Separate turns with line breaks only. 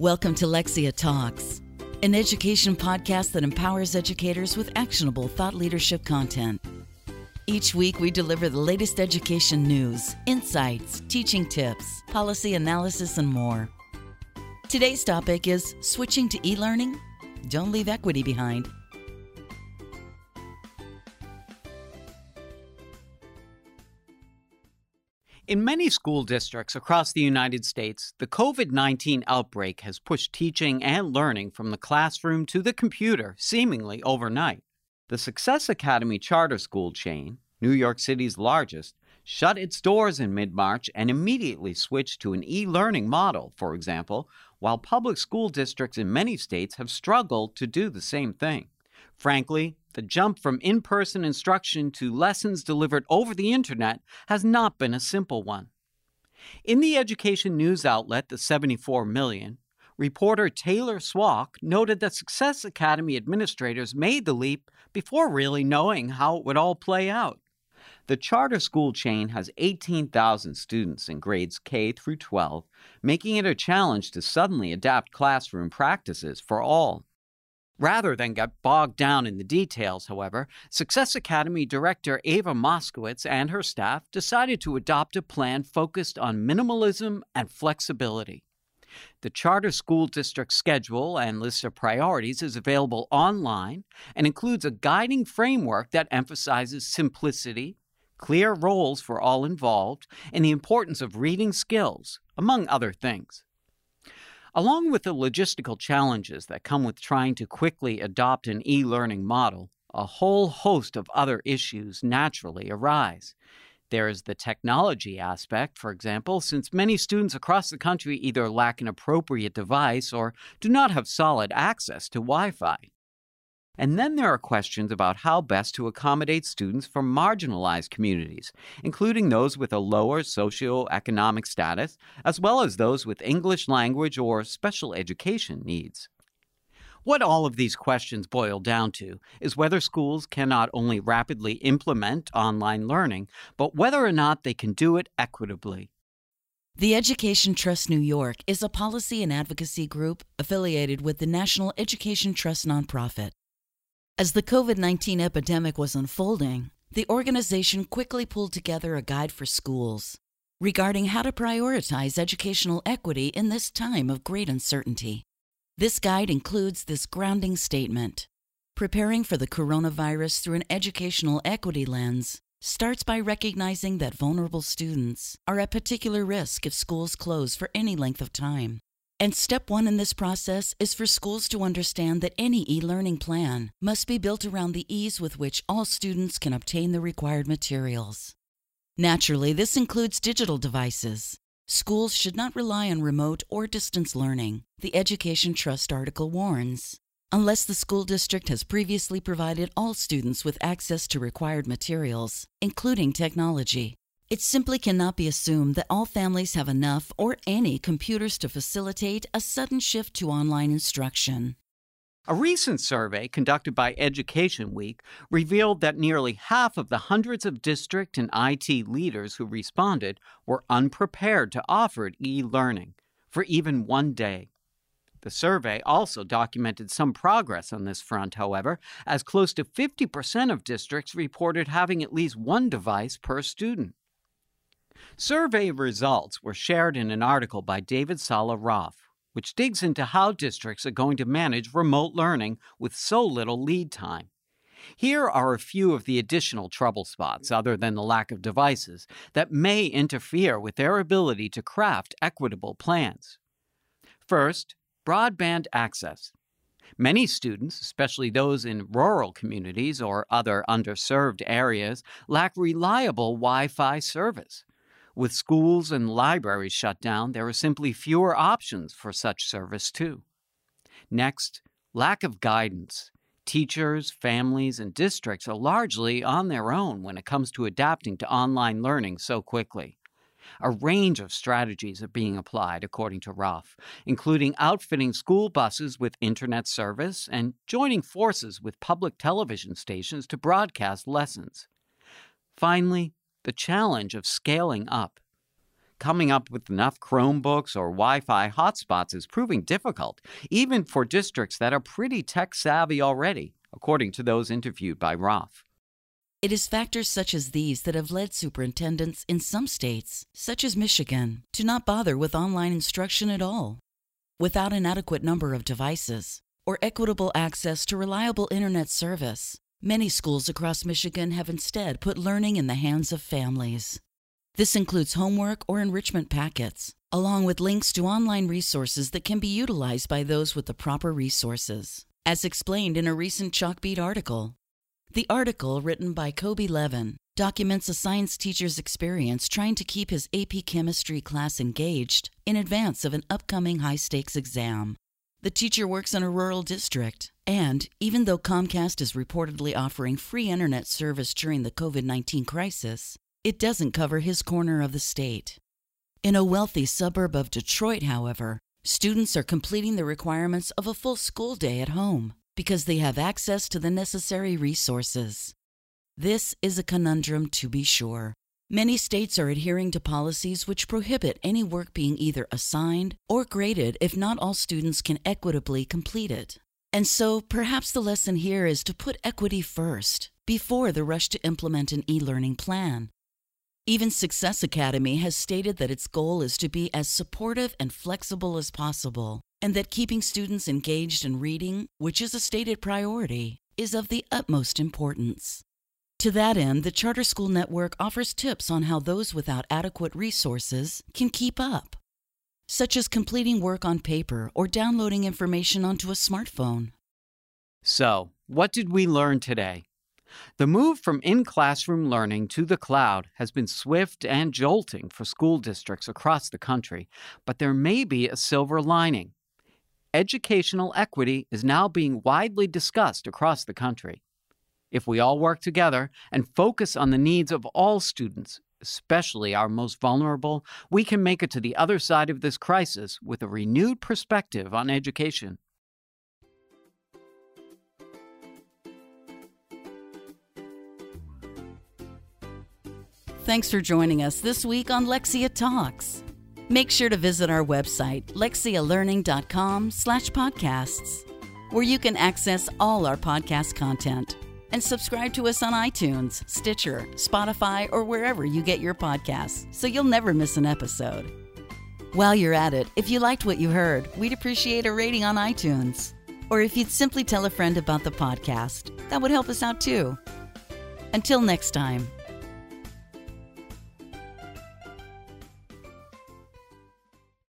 Welcome to Lexia Talks, an education podcast that empowers educators with actionable thought leadership content. Each week, we deliver the latest education news, insights, teaching tips, policy analysis, and more. Today's topic is switching to e learning. Don't leave equity behind.
In many school districts across the United States, the COVID 19 outbreak has pushed teaching and learning from the classroom to the computer seemingly overnight. The Success Academy charter school chain, New York City's largest, shut its doors in mid March and immediately switched to an e learning model, for example, while public school districts in many states have struggled to do the same thing. Frankly, the jump from in person instruction to lessons delivered over the internet has not been a simple one. In the education news outlet, The 74 Million, reporter Taylor Swaak noted that Success Academy administrators made the leap before really knowing how it would all play out. The charter school chain has 18,000 students in grades K through 12, making it a challenge to suddenly adapt classroom practices for all. Rather than get bogged down in the details, however, Success Academy director Eva Moskowitz and her staff decided to adopt a plan focused on minimalism and flexibility. The charter school district schedule and list of priorities is available online and includes a guiding framework that emphasizes simplicity, clear roles for all involved, and the importance of reading skills, among other things. Along with the logistical challenges that come with trying to quickly adopt an e learning model, a whole host of other issues naturally arise. There is the technology aspect, for example, since many students across the country either lack an appropriate device or do not have solid access to Wi Fi. And then there are questions about how best to accommodate students from marginalized communities, including those with a lower socioeconomic status, as well as those with English language or special education needs. What all of these questions boil down to is whether schools can not only rapidly implement online learning, but whether or not they can do it equitably.
The Education Trust New York is a policy and advocacy group affiliated with the National Education Trust nonprofit. As the COVID 19 epidemic was unfolding, the organization quickly pulled together a guide for schools regarding how to prioritize educational equity in this time of great uncertainty. This guide includes this grounding statement Preparing for the coronavirus through an educational equity lens starts by recognizing that vulnerable students are at particular risk if schools close for any length of time. And step one in this process is for schools to understand that any e learning plan must be built around the ease with which all students can obtain the required materials. Naturally, this includes digital devices. Schools should not rely on remote or distance learning, the Education Trust article warns, unless the school district has previously provided all students with access to required materials, including technology. It simply cannot be assumed that all families have enough or any computers to facilitate a sudden shift to online instruction.
A recent survey conducted by Education Week revealed that nearly half of the hundreds of district and IT leaders who responded were unprepared to offer e learning for even one day. The survey also documented some progress on this front, however, as close to 50% of districts reported having at least one device per student. Survey results were shared in an article by David Sala Roth, which digs into how districts are going to manage remote learning with so little lead time. Here are a few of the additional trouble spots, other than the lack of devices, that may interfere with their ability to craft equitable plans. First, broadband access. Many students, especially those in rural communities or other underserved areas, lack reliable Wi Fi service. With schools and libraries shut down, there are simply fewer options for such service, too. Next, lack of guidance. Teachers, families, and districts are largely on their own when it comes to adapting to online learning so quickly. A range of strategies are being applied, according to Roth, including outfitting school buses with internet service and joining forces with public television stations to broadcast lessons. Finally, the challenge of scaling up. coming up with enough Chromebooks or Wi Fi hotspots is proving difficult, even for districts that are pretty tech savvy already, according to those interviewed by Roth.
It is factors such as these that have led superintendents in some states, such as Michigan, to not bother with online instruction at all. Without an adequate number of devices or equitable access to reliable internet service, many schools across Michigan have instead put learning in the hands of families. This includes homework or enrichment packets, along with links to online resources that can be utilized by those with the proper resources, as explained in a recent Chalkbeat article. The article, written by Koby Levin, documents a science teacher's experience trying to keep his AP chemistry class engaged in advance of an upcoming high stakes exam. The teacher works in a rural district, and even though Comcast is reportedly offering free internet service during the COVID 19 crisis, it doesn't cover his corner of the state. In a wealthy suburb of Detroit, however, students are completing the requirements of a full school day at home because they have access to the necessary resources. This is a conundrum to be sure. Many states are adhering to policies which prohibit any work being either assigned or graded if not all students can equitably complete it. And so, perhaps the lesson here is to put equity first before the rush to implement an e learning plan. Even Success Academy has stated that its goal is to be as supportive and flexible as possible and that keeping students engaged in reading, which is a stated priority, is of the utmost importance. To that end, the Charter School Network offers tips on how those without adequate resources can keep up, such as completing work on paper or downloading information onto a smartphone.
So, what did we learn today? The move from in classroom learning to the cloud has been swift and jolting for school districts across the country, but there may be a silver lining educational equity is now being widely discussed across the country. If we all work together and focus on the needs of all students, especially our most vulnerable, we can make it to the other side of this crisis with a renewed perspective on education.
Thanks for joining us this week on Lexia Talks. Make sure to visit our website, lexialearning.com slash podcasts, where you can access all our podcast content. And subscribe to us on iTunes, Stitcher, Spotify, or wherever you get your podcasts so you'll never miss an episode. While you're at it, if you liked what you heard, we'd appreciate a rating on iTunes. Or if you'd simply tell a friend about the podcast, that would help us out too. Until next time.